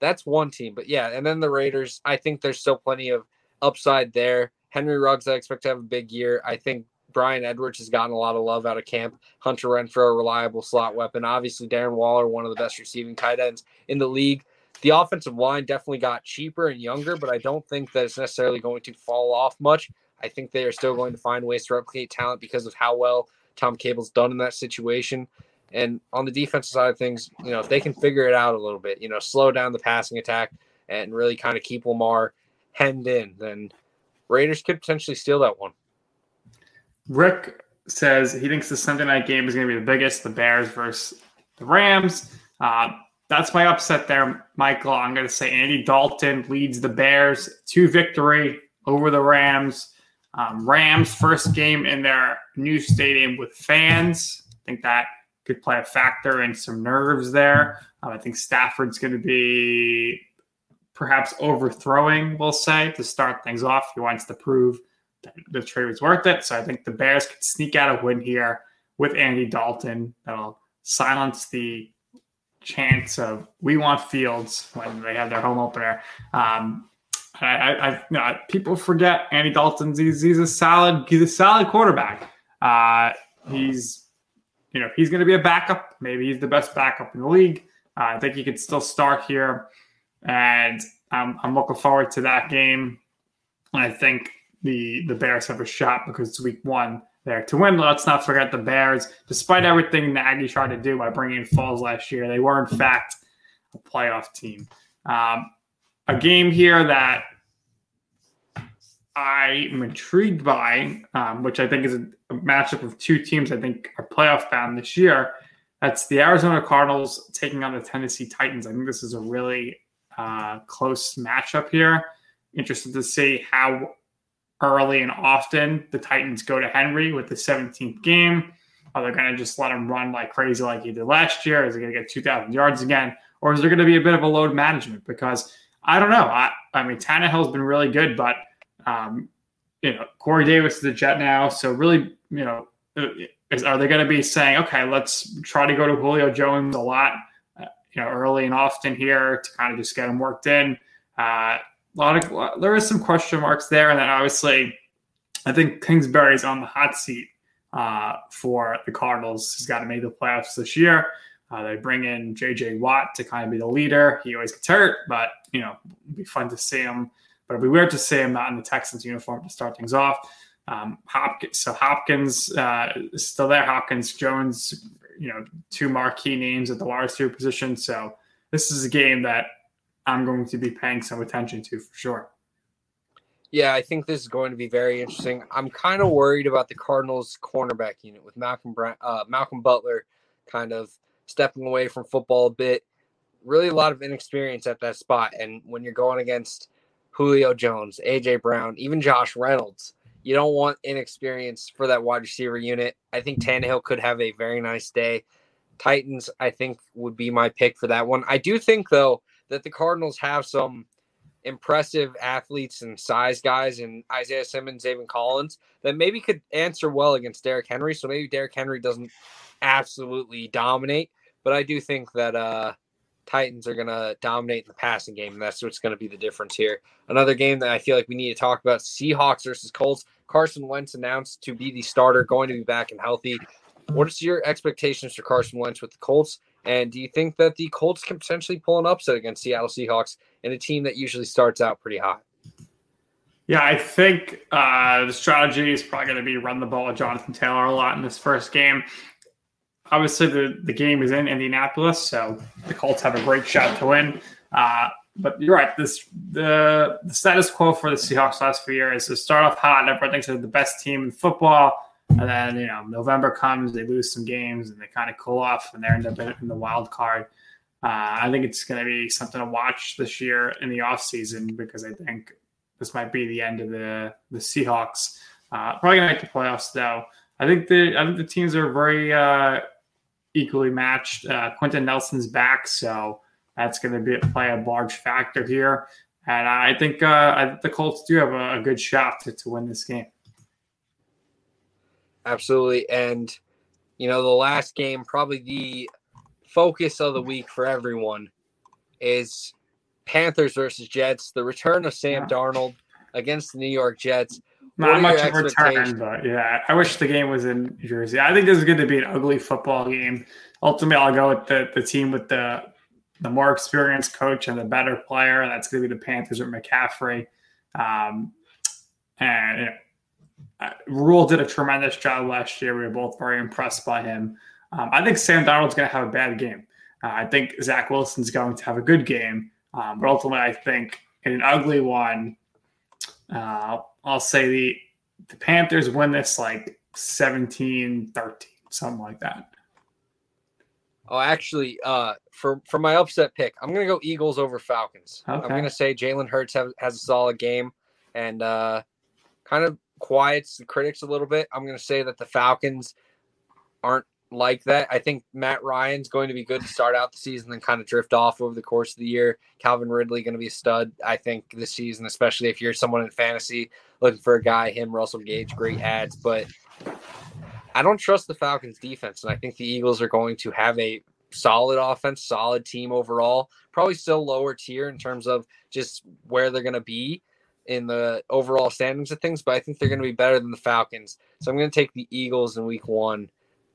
that's one team. But yeah, and then the Raiders, I think there's still plenty of upside there. Henry Ruggs, I expect to have a big year. I think Bryan Edwards has gotten a lot of love out of camp. Hunter Renfrow, a reliable slot weapon. Obviously, Darren Waller, one of the best receiving tight ends in the league the offensive line definitely got cheaper and younger, but I don't think that it's necessarily going to fall off much. I think they are still going to find ways to replicate talent because of how well Tom Cable's done in that situation. And on the defensive side of things, you know, if they can figure it out a little bit, you know, slow down the passing attack and really kind of keep Lamar hemmed in, then Raiders could potentially steal that one. Rick says he thinks the Sunday night game is going to be the biggest, the Bears versus the Rams. Uh, that's my upset there, Michael. I'm going to say Andy Dalton leads the Bears to victory over the Rams. Um, Rams first game in their new stadium with fans. I think that could play a factor in some nerves there. Um, I think Stafford's going to be perhaps overthrowing, we'll say, to start things off. He wants to prove that the trade was worth it. So I think the Bears could sneak out a win here with Andy Dalton. That'll silence the chance of we want Fields when they have their home opener. Um, I, I, I you know, people forget Andy Dalton's he's, he's a solid he's a solid quarterback. Uh, he's you know he's going to be a backup. Maybe he's the best backup in the league. Uh, I think he could still start here, and I'm, I'm looking forward to that game. And I think the the Bears have a shot because it's week one there to win. Let's not forget the Bears, despite everything the Nagy tried to do by bringing in Foles last year, they were in fact a playoff team. Um, a game here that I am intrigued by, um, which I think is matchup of two teams I think are playoff bound this year. That's the Arizona Cardinals taking on the Tennessee Titans. I think this is a really uh, close matchup here. Interested to see how early and often the Titans go to Henry with the 17th game. Are they going to just let him run like crazy like he did last year? Is he going to get 2,000 yards again? Or is there going to be a bit of a load management? Because I don't know. I, I mean, Tannehill's been really good, but, um, you know, Corey Davis is a Jet now. So really, you know, is, are they going to be saying, okay, let's try to go to Julio Jones a lot, uh, you know, early and often here to kind of just get him worked in? Uh, a lot of there is some question marks there, and then obviously, I think Kingsbury's on the hot seat uh, for the Cardinals. He's got to make the playoffs this year. Uh, they bring in J.J. Watt to kind of be the leader. He always gets hurt, but you know, it'd be fun to see him. But it'd be weird to see him not in the Texans uniform to start things off. Um, Hopkins, so Hopkins uh, still there. Hopkins, Jones, you know, two marquee names at the wide receiver position. So this is a game that I'm going to be paying some attention to for sure. Yeah, I think this is going to be very interesting. I'm kind of worried about the Cardinals' cornerback unit with Malcolm Brown, uh, Malcolm Butler, kind of stepping away from football a bit. Really, a lot of inexperience at that spot, and when you're going against Julio Jones, AJ Brown, even Josh Reynolds, you don't want inexperience for that wide receiver unit. I think Tannehill could have a very nice day. Titans, I think, would be my pick for that one. I do think, though, that the Cardinals have some impressive athletes and size guys and Isaiah Simmons, David Collins that maybe could answer well against Derrick Henry. So maybe Derrick Henry doesn't absolutely dominate, but I do think that uh Titans are going to dominate in the passing game. And that's what's going to be the difference here. Another game that I feel like we need to talk about Seahawks versus Colts. Carson Wentz announced to be the starter, going to be back and healthy. What is your expectations for Carson Wentz with the Colts? And do you think that the Colts can potentially pull an upset against Seattle Seahawks and a team that usually starts out pretty hot? Yeah, I think uh, the strategy is probably going to be run the ball with Jonathan Taylor a lot in this first game. Obviously, the, the game is in Indianapolis, so the Colts have a great shot to win. Uh, but you're right. This the the status quo for the Seahawks last few years is to start off hot, and everyone thinks they're the best team in football and then, you know, November comes, they lose some games and they kind of cool off and they end up in the wild card. Uh, I think it's going to be something to watch this year in the offseason because I think this might be the end of the, the Seahawks. Uh, probably going to make the playoffs, though. I think the I think the teams are very uh, equally matched. Uh, Quenton Nelson's back, so that's going to be play a large factor here. And I think uh, I the Colts do have a, a good shot to, to win this game. Absolutely. And, you know, the last game, probably the focus of the week for everyone is Panthers versus Jets, the return of Sam Darnold against the New York Jets. Not much of a return, but yeah, I wish the game was in Jersey. I think this is going to be an ugly football game. Ultimately, I'll go with the, the team with the the more experienced coach and the better player. That's going to be the Panthers with McCaffrey. Um, and you know, uh, Rhule did a tremendous job last year. We were both very impressed by him. Um, I think Sam Darnold's going to have a bad game. Uh, I think Zach Wilson's going to have a good game, um, but ultimately, I think in an ugly one, uh, I'll say the the Panthers win this like 17 13, something like that. Oh, actually, uh, for for my upset pick, I'm gonna go Eagles over Falcons. Okay. I'm gonna say Jalen Hurts have, has a solid game and uh, kind of quiets the critics a little bit. I'm gonna say that the Falcons aren't like that. I think Matt Ryan's going to be good to start out the season, then kind of drift off over the course of the year. Calvin Ridley going to be a stud, I think, this season, especially if you're someone in fantasy looking for a guy. Him, Russell Gage, great ads, but I don't trust the Falcons defense, and I think the Eagles are going to have a solid offense, solid team overall. Probably still lower tier in terms of just where they're going to be in the overall standings of things, but I think they're going to be better than the Falcons. So I'm going to take the Eagles in week one,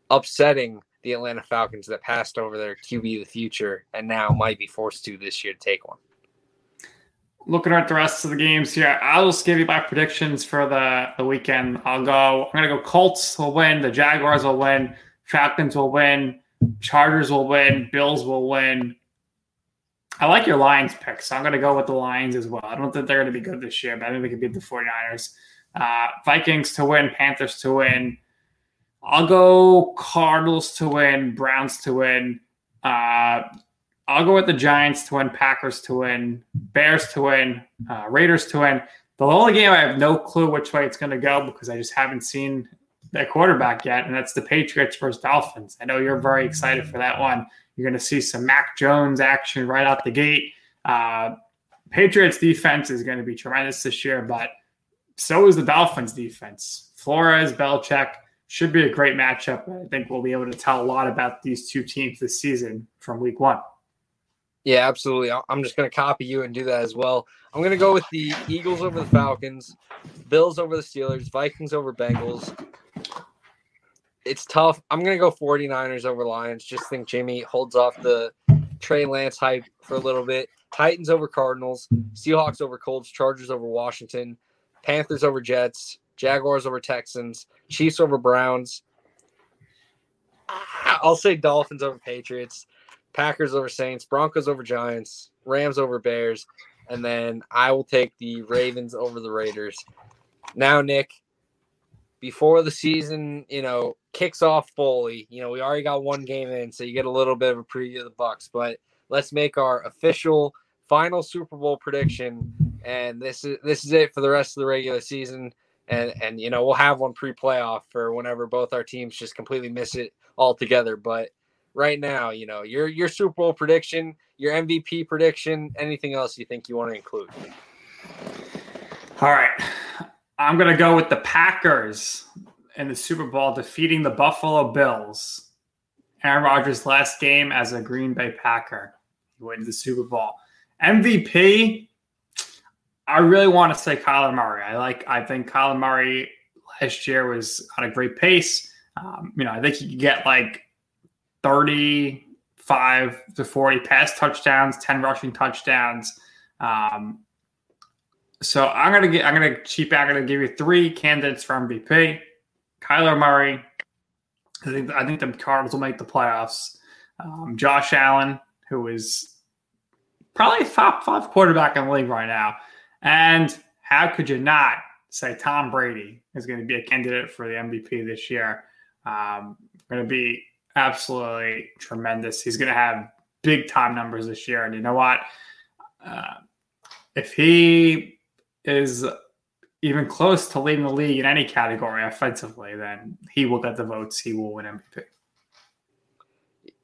upsetting the Atlanta Falcons that passed over their QB of the future and now might be forced to this year to take one. Looking at the rest of the games here, I'll just give you my predictions for the, the weekend. I'll go, I'm going to go Colts will win, the Jaguars will win, Falcons will win, Chargers will win, Bills will win. I like your Lions pick, so I'm going to go with the Lions as well. I don't think they're going to be good this year, but I think they can beat the 49ers. Uh, Vikings to win, Panthers to win. I'll go Cardinals to win, Browns to win. Uh, I'll go with the Giants to win, Packers to win, Bears to win, uh, Raiders to win. The only game I have no clue which way it's going to go because I just haven't seen that quarterback yet, and that's the Patriots versus Dolphins. I know you're very excited for that one. You're going to see some Mac Jones action right out the gate. Uh, Patriots defense is going to be tremendous this year, but so is the Dolphins defense. Flores, Belichick should be a great matchup. I think we'll be able to tell a lot about these two teams this season from week one. Yeah, absolutely. I'm just going to copy you and do that as well. I'm going to go with the Eagles over the Falcons, Bills over the Steelers, Vikings over Bengals. It's tough. I'm going to go 49ers over Lions. Just think Jimmy holds off the Trey Lance hype for a little bit. Titans over Cardinals, Seahawks over Colts, Chargers over Washington, Panthers over Jets, Jaguars over Texans, Chiefs over Browns. Ah, I'll say Dolphins over Patriots, Packers over Saints, Broncos over Giants, Rams over Bears, and then I will take the Ravens over the Raiders. Now, Nick, before the season, you know, kicks off fully, you know, we already got one game in, so you get a little bit of a preview of the Bucks, but let's make our official final Super Bowl prediction. And this is this is it for the rest of the regular season. And and you know, we'll have one pre-playoff for whenever both our teams just completely miss it altogether. But right now, you know, your your Super Bowl prediction, your MVP prediction, anything else you think you want to include? All right. I'm to go with the Packers in the Super Bowl defeating the Buffalo Bills. Aaron Rodgers' last game as a Green Bay Packer. He wins the Super Bowl. MVP, I really want to say Kyler Murray. I like. I think Kyler Murray last year was on a great pace. Um, you know, I think he could get like 35 to 40 pass touchdowns, 10 rushing touchdowns. Um, so I'm gonna get. I'm gonna cheap. I'm gonna give you three candidates for MVP. Kyler Murray. I think. I think the Cardinals will make the playoffs. Um, Josh Allen, who is probably top five quarterback in the league right now, and how could you not say Tom Brady is going to be a candidate for the MVP this year? Um, going to be absolutely tremendous. He's going to have big time numbers this year, and you know what? Uh, if he is even close to leading the league in any category offensively, then he will get the votes. He will win MVP.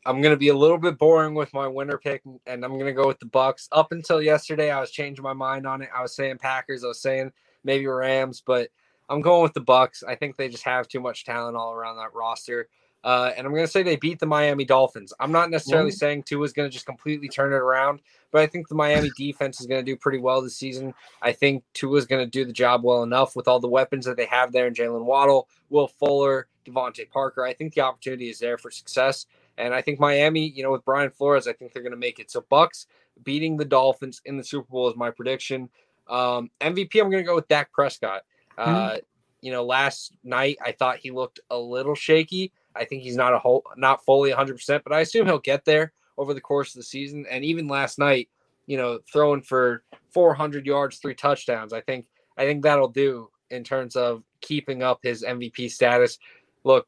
I'm gonna be a little bit boring with my winner pick, and I'm gonna go with the Bucks. Up until yesterday, I was changing my mind on it. I was saying Packers, I was saying maybe Rams, but I'm going with the Bucks. I think they just have too much talent all around that roster. Uh, and I'm going to say they beat the Miami Dolphins. I'm not necessarily Mhm. saying Tua's going to just completely turn it around, but I think the Miami defense is going to do pretty well this season. I think Tua's going to do the job well enough with all the weapons that they have there in Jaylen Waddle, Will Fuller, DeVante Parker. I think the opportunity is there for success. And I think Miami, you know, with Brian Flores, I think they're going to make it. So Bucks beating the Dolphins in the Super Bowl is my prediction. Um, MVP, I'm going to go with Dak Prescott. Uh, you know, last night I thought he looked a little shaky. I think he's not a whole, not fully 100%, but I assume he'll get there over the course of the season. And even last night, you know, throwing for 400 yards, three touchdowns, I think, I think that'll do in terms of keeping up his MVP status. Look,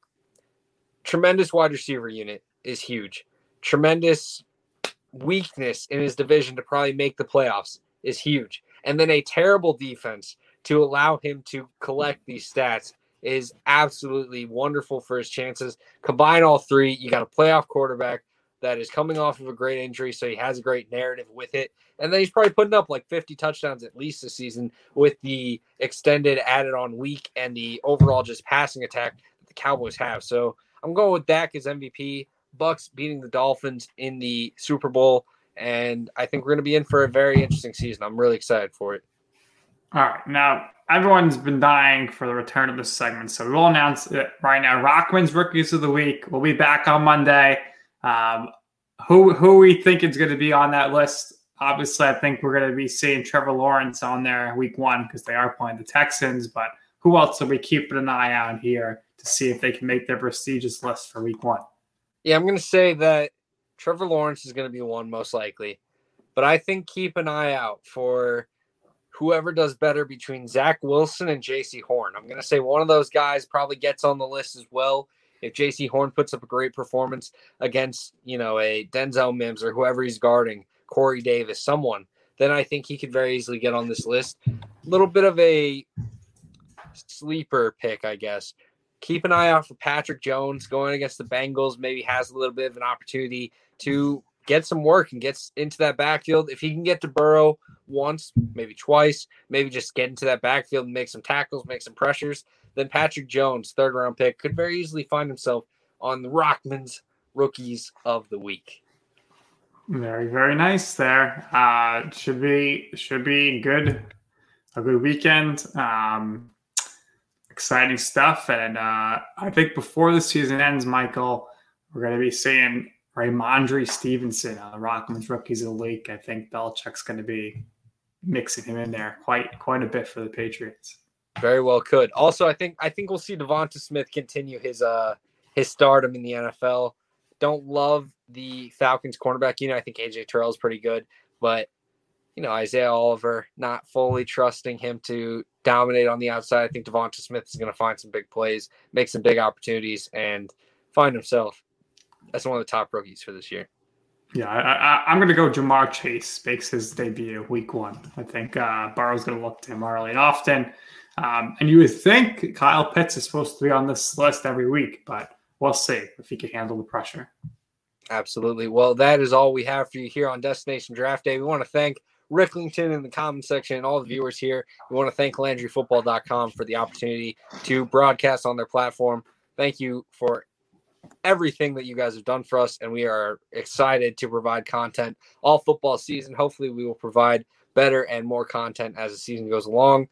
tremendous wide receiver unit is huge. Tremendous weakness in his division to probably make the playoffs is huge. And then a terrible defense to allow him to collect these stats is absolutely wonderful for his chances. Combine all three, you got a playoff quarterback that is coming off of a great injury, so he has a great narrative with it. And then he's probably putting up like 50 touchdowns at least this season with the extended added on week and the overall just passing attack that the Cowboys have. So I'm going with Dak as MVP. Bucks beating the Dolphins in the Super Bowl, and I think we're going to be in for a very interesting season. I'm really excited for it. All right, now everyone's been dying for the return of this segment, so we'll announce it right now. Rockman's rookies of the week. We'll be back on Monday. Um, who who we think is going to be on that list? Obviously, I think we're going to be seeing Trevor Lawrence on there week one because they are playing the Texans. But who else are we keeping an eye on here to see if they can make their prestigious list for week one? Yeah, I'm going to say that Trevor Lawrence is going to be one most likely, but I think keep an eye out for whoever does better between Zach Wilson and Jaycee Horn. I'm going to say one of those guys probably gets on the list as well. If Jaycee Horn puts up a great performance against, you know, a Denzel Mims or whoever he's guarding, Corey Davis, someone, then I think he could very easily get on this list. A little bit of a sleeper pick, I guess. Keep an eye out for Patrick Jones going against the Bengals. Maybe has a little bit of an opportunity to get some work and gets into that backfield. If he can get to Burrow once, maybe twice, maybe just get into that backfield and make some tackles, make some pressures, then Patrick Jones, third round pick, could very easily find himself on the Rockman's rookies of the week. Very, very nice there. Uh, should be should be good. A good weekend. Um, exciting stuff. And uh, I think before the season ends, Michael, we're going to be seeing Rhamondre Stevenson on the Rockman's Rookies of the League. I think Belichick's going to be mixing him in there quite quite a bit for the Patriots. Very well could. Also, I think I think we'll see DeVonta Smith continue his uh his stardom in the NFL. Don't love the Falcons cornerback unit. You know, I think AJ Terrell is pretty good, but you know Isaiah Oliver not fully trusting him to dominate on the outside. I think DeVonta Smith is going to find some big plays, make some big opportunities, and find himself as one of the top rookies for this year. Yeah, I, am going to go. Ja'Marr Chase makes his debut week one. I think uh, Burrow's going to look to him early and often. Um, and you would think Kyle Pitts is supposed to be on this list every week, but we'll see if he can handle the pressure. Absolutely. Well, that is all we have for you here on Destination Draft Day. We want to thank Ricklington in the comment section and all the viewers here. We want to thank LandryFootball.com for the opportunity to broadcast on their platform. Thank you for everything that you guys have done for us, and we are excited to provide content all football season. Hopefully, we will provide better and more content as the season goes along.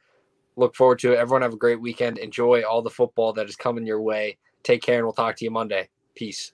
Look forward to it. Everyone have a great weekend. Enjoy all the football that is coming your way. Take care, and we'll talk to you Monday. Peace.